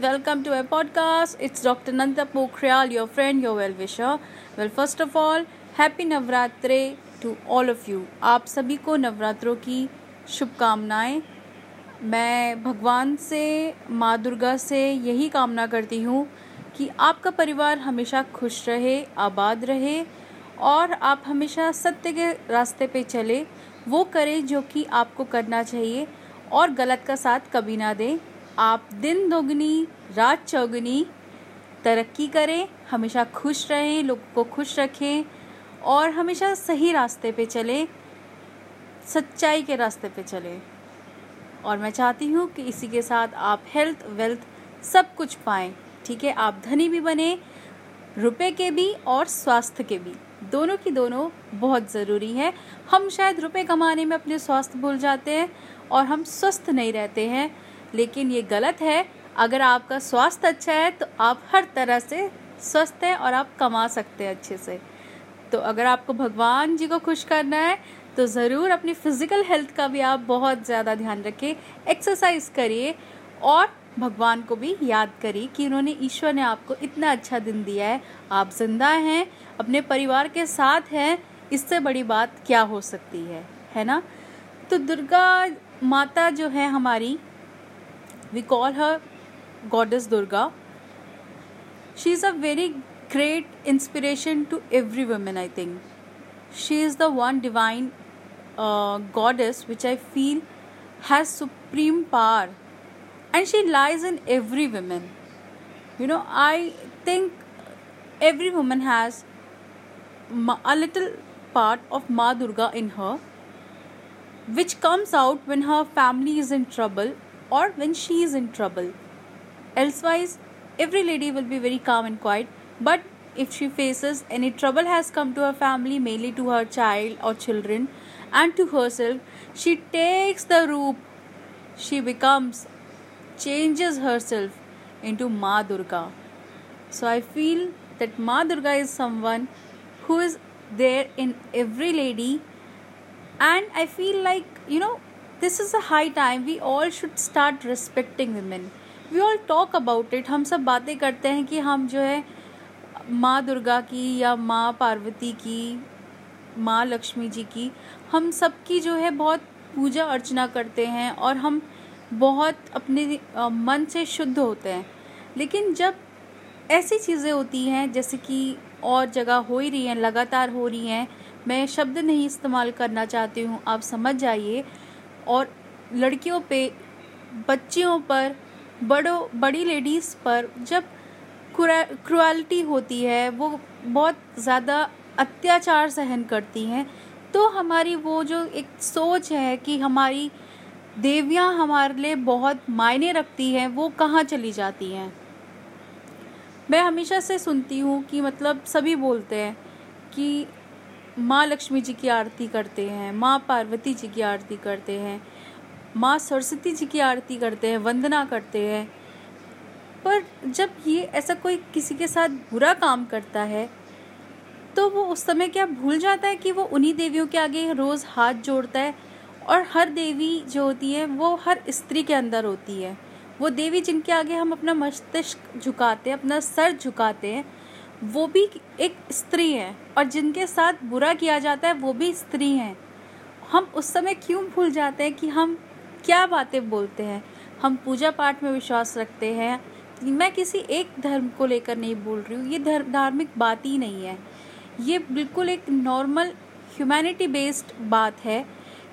welcome to our podcast. It's Dr. Nanda Pokhriyal, your friend, your well wisher. Well, first of all, happy Navratre to all of you आप सभी को नवरात्रों की शुभकामनाएँ मैं भगवान से माँ दुर्गा से यही कामना करती हूँ कि आपका परिवार हमेशा खुश रहे आबाद रहे और आप हमेशा सत्य के रास्ते पे चले वो करें जो कि आपको करना चाहिए और गलत का साथ कभी ना दें आप दिन दोगुनी, रात चौगुनी, तरक्की करें, हमेशा खुश रहें, लोगों को खुश रखें और हमेशा सही रास्ते पे चलें, सच्चाई के रास्ते पे चलें। और मैं चाहती हूँ कि इसी के साथ आप हेल्थ वेल्थ सब कुछ पाएँ, ठीक है? आप धनी भी बने, रुपए के भी और स्वास्थ्य के भी। दोनों की दोनों बहुत ज़रूरी है। हम शायद रुपए कमाने में अपने स्वास्थ्य भूल जाते हैं और हम स्वस्थ नहीं रहते हैं। लेकिन ये गलत है। अगर आपका स्वास्थ्य अच्छा है तो आप हर तरह से स्वस्थ हैं और आप कमा सकते हैं अच्छे से। तो अगर आपको भगवान जी को खुश करना है तो ज़रूर अपनी फ़िज़िकल हेल्थ का भी आप बहुत ज़्यादा ध्यान रखें एक्सरसाइज करिए और भगवान को भी याद करिए कि उन्होंने ईश्वर ने आपको इतना अच्छा दिन दिया है। आप ज़िंदा हैं, अपने परिवार के साथ हैं, इससे बड़ी बात क्या हो सकती है है ना? तो दुर्गा माता जो है हमारी We call her Goddess Durga. She is a very great inspiration to every woman, I think. She is the one divine uh, goddess which I feel has supreme power and she lies in every woman. You know, I think every woman has a little part of Ma Durga in her, which comes out when her family is in trouble or when she is in trouble elsewise every lady will be very calm and quiet but if she faces any trouble has come to her family, mainly to her child or children, and to herself, she takes the rope. She becomes, changes herself into Ma Durga. So I feel that Ma Durga is someone who is there in every lady, and I feel like you know this is a high time we all should start respecting women. We all talk about it. हम सब बातें करते हैं कि हम जो है माँ दुर्गा की या माँ पार्वती की, माँ लक्ष्मी जी की, हम सबकी जो है बहुत पूजा अर्चना करते हैं और हम बहुत अपने मन से शुद्ध होते हैं लेकिन जब ऐसी चीज़ें होती हैं, जैसे कि और जगह हो ही रही हैं, लगातार हो रही हैं, मैं शब्द नहीं इस्तेमाल करना चाहती हूँ, आप समझ जाइए और लड़कियों पे, बच्चियों पर, बड़ों, बड़ी लेडीज़ पर जब क्रुअलिटी होती है, वो बहुत ज़्यादा अत्याचार सहन करती हैं। तो हमारी वो जो एक सोच है कि हमारी देवियाँ हमारे लिए बहुत मायने रखती हैं, वो कहाँ चली जाती हैं? मैं हमेशा से सुनती हूँ कि मतलब सभी बोलते हैं कि माँ लक्ष्मी जी की आरती करते हैं, माँ पार्वती जी की आरती करते हैं, माँ सरस्वती जी की आरती करते हैं, वंदना करते हैं। पर जब ये ऐसा कोई किसी के साथ बुरा काम करता है तो वो उस समय क्या भूल जाता है कि वो उन्हीं देवियों के आगे रोज़ हाथ जोड़ता है? और हर देवी जो होती है, वो हर स्त्री के अंदर होती है। वो देवी जिनके आगे हम अपना मस्तिष्क झुकाते हैं, अपना सर झुकाते हैं वो भी एक स्त्री है और जिनके साथ बुरा किया जाता है, वो भी स्त्री हैं। हम उस समय क्यों भूल जाते हैं कि हम क्या बातें बोलते हैं? हम पूजा पाठ में विश्वास रखते हैं। मैं किसी एक धर्म को लेकर नहीं बोल रही हूँ। ये धार्मिक बात ही नहीं है। ये बिल्कुल एक नॉर्मल ह्यूमैनिटी बेस्ड बात है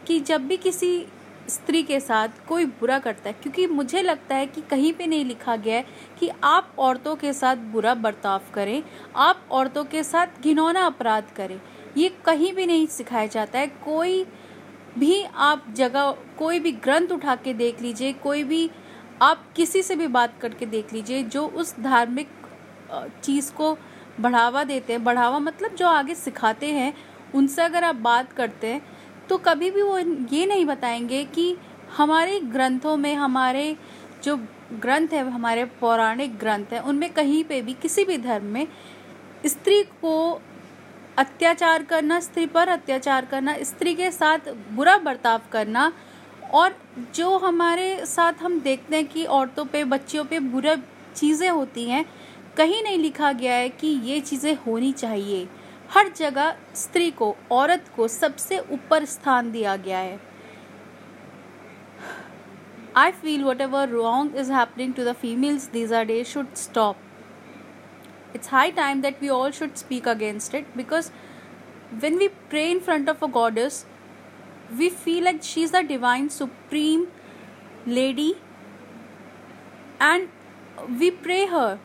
कि जब भी किसी स्त्री के साथ कोई बुरा करता है? क्योंकि मुझे लगता है कि कहीं पे नहीं लिखा गया है कि आप औरतों के साथ बुरा बर्ताव करें, आप औरतों के साथ घिनौना अपराध करें। ये कहीं भी नहीं सिखाया जाता है। कोई भी आप जगह, कोई भी ग्रंथ उठा के देख लीजिए, कोई भी आप किसी से भी बात करके देख लीजिए, जो उस धार्मिक चीज़ को बढ़ावा देते हैं। बढ़ावा मतलब जो आगे सिखाते हैं, उनसे अगर आप बात करते हैं तो कभी भी वो ये नहीं बताएँगे कि हमारे ग्रंथों में, हमारे जो ग्रंथ है, हमारे पौराणिक ग्रंथ है, उनमें कहीं पे भी, किसी भी धर्म में स्त्री को अत्याचार करना, स्त्री पर अत्याचार करना, स्त्री के साथ बुरा बर्ताव करना और जो हमारे साथ हम देखते हैं कि औरतों पे, बच्चियों पे बुरा चीज़ें होती हैं, कहीं नहीं लिखा गया है कि ये चीज़ें होनी चाहिए। हर जगह स्त्री को औरत को सबसे ऊपर स्थान दिया गया है I feel whatever wrong is happening to the females these are days should stop. It's high time that we all should speak against it because when we pray in front of a goddess, we feel like she's the divine supreme lady and we pray her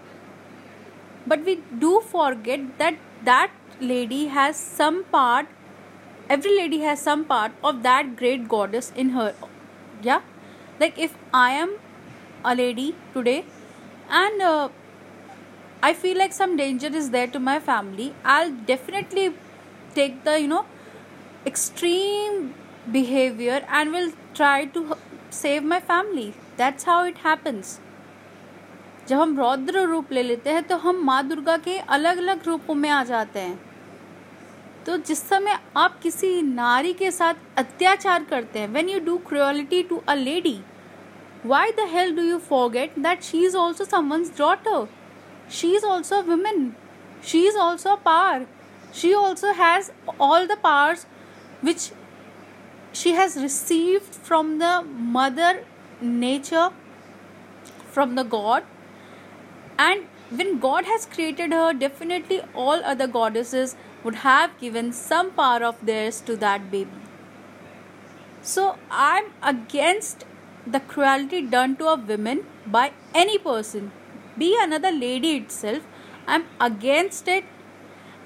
but we do forget that that lady has some part every lady has some part of that great goddess in her yeah? Like if i am a lady today and uh, i feel like some danger is there to my family i'll definitely take the you know extreme behavior and will try to save my family. That's how it happens जब हम रौद्र रूप ले लेते हैं तो हम माँ दुर्गा के अलग अलग रूपों में आ जाते हैं। तो जिस समय आप किसी नारी के साथ अत्याचार करते हैं when you do cruelty to a lady why the hell do you forget that she is also someone's daughter she is also women she is also power she also has all the powers which she has received from the mother nature, from the god. And when god has created her definitely all other goddesses would have given some power of theirs to that baby. So i'm against the cruelty done to a woman by any person be another lady itself. I'm against it.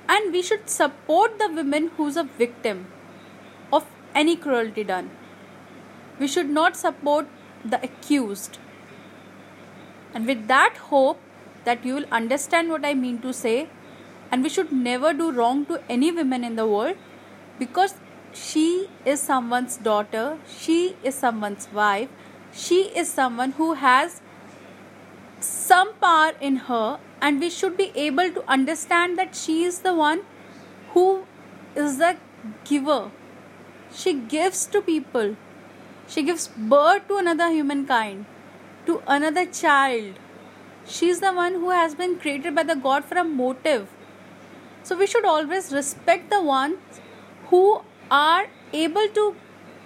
And we should support the woman who's a victim of any cruelty done. We should not support the accused. And with that hope that you will understand what I mean to say. And we should never do wrong to any women in the world because she is someone's daughter, she is someone's wife, she is someone who has some power in her, and we should be able to understand that she is the one who is the giver. She gives to people, she gives birth to another humankind, to another child she is the one who has been created by the God for a motive. So we should always respect the ones who are able to,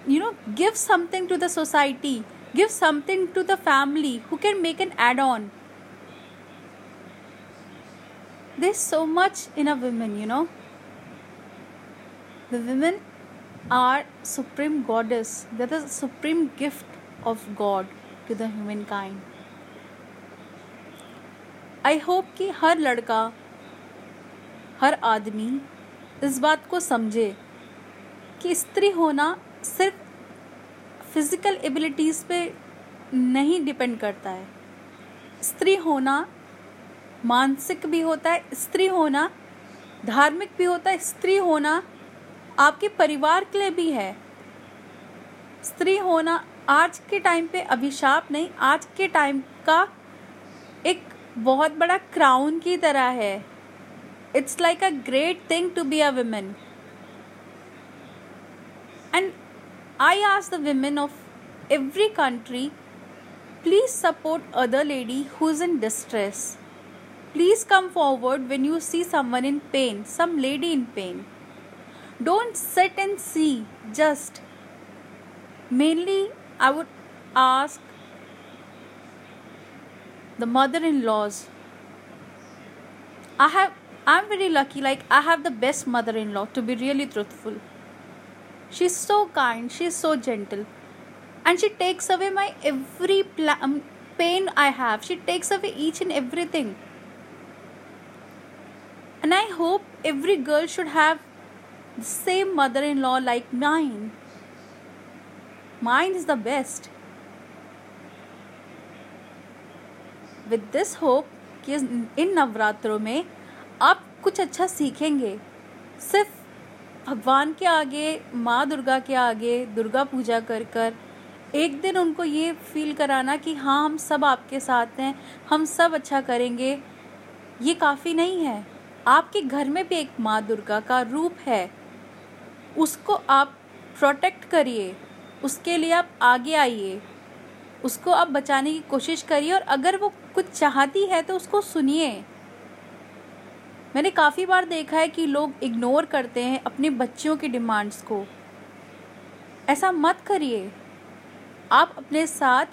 you know, give something to the society, give something to the family, who can make an add on. There's so much in a woman, you know. The women are supreme goddess, they're the supreme gift of God to the humankind. I hope कि हर लड़का, हर आदमी इस बात को समझे कि स्त्री होना सिर्फ़ फ़िज़िकल एबिलिटीज़ पे नहीं डिपेंड करता है। स्त्री होना मानसिक भी होता है, स्त्री होना धार्मिक भी होता है, स्त्री होना आपके परिवार के लिए भी है। स्त्री होना आज के टाइम पे अभिशाप नहीं, आज के टाइम का बहुत बड़ा क्राउन की तरह है। It's like a great thing to be a women and I ask the women of every country please support other lady who is in distress please come forward when you see someone in pain some lady in pain don't sit and see just mainly I would ask the mother-in-laws. I have i'm very lucky like i have the best mother-in-law to be really truthful. She's so kind she's so gentle. And she takes away my every pla- um, pain i have. She takes away each and everything. And i hope every girl should have the same mother-in-law like mine. Mine is the best with this hope कि इन नवरात्रों में आप कुछ अच्छा सीखेंगे। सिर्फ़ भगवान के आगे, माँ दुर्गा के आगे, दुर्गा पूजा कर कर एक दिन उनको ये फील कराना कि हाँ हम सब आपके साथ हैं, हम सब अच्छा करेंगे, ये काफ़ी नहीं है। आपके घर में भी एक माँ दुर्गा का रूप है। उसको आप प्रोटेक्ट करिए। उसके लिए आप आगे आइए। उसको आप बचाने की कोशिश करिए और अगर वो कुछ चाहती है तो उसको सुनिए। मैंने काफ़ी बार देखा है कि लोग इग्नोर करते हैं अपने बच्चियों की डिमांड्स को। ऐसा मत करिए। आप अपने साथ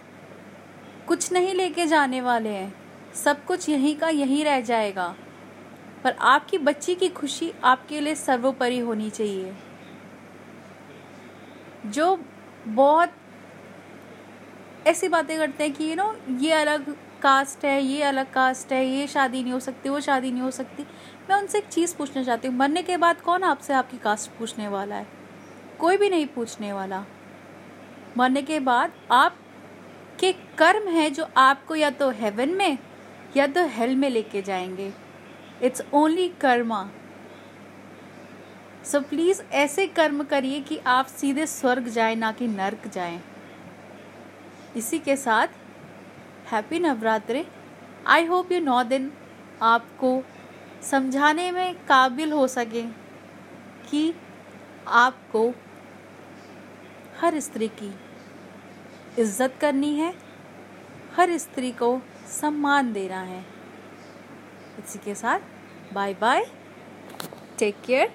कुछ नहीं लेके जाने वाले हैं। सब कुछ यहीं का यहीं रह जाएगा। पर आपकी बच्ची की खुशी आपके लिए सर्वोपरि होनी चाहिए। जो बहुत ऐसी बातें करते हैं कि यू नो ये अलग कास्ट है, ये अलग कास्ट है, ये शादी नहीं हो सकती, वो शादी नहीं हो सकती। मैं उनसे एक चीज़ पूछना चाहती हूँ, मरने के बाद कौन आपसे आपकी कास्ट पूछने वाला है? कोई भी नहीं पूछने वाला। मरने के बाद आप के कर्म है जो आपको या तो हेवन में, या तो हेल में लेके जाएँगे। It's only karma so please ऐसे कर्म करिए कि आप सीधे स्वर्ग जाए, ना कि नर्क जाएँ। इसी के साथ happy Navratri. I hope you नौ दिन आपको समझाने में काबिल हो सके कि आपको हर स्त्री की इज़्ज़त करनी है, हर स्त्री को सम्मान देना है। इसी के साथ bye bye take care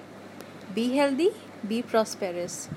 be healthy be prosperous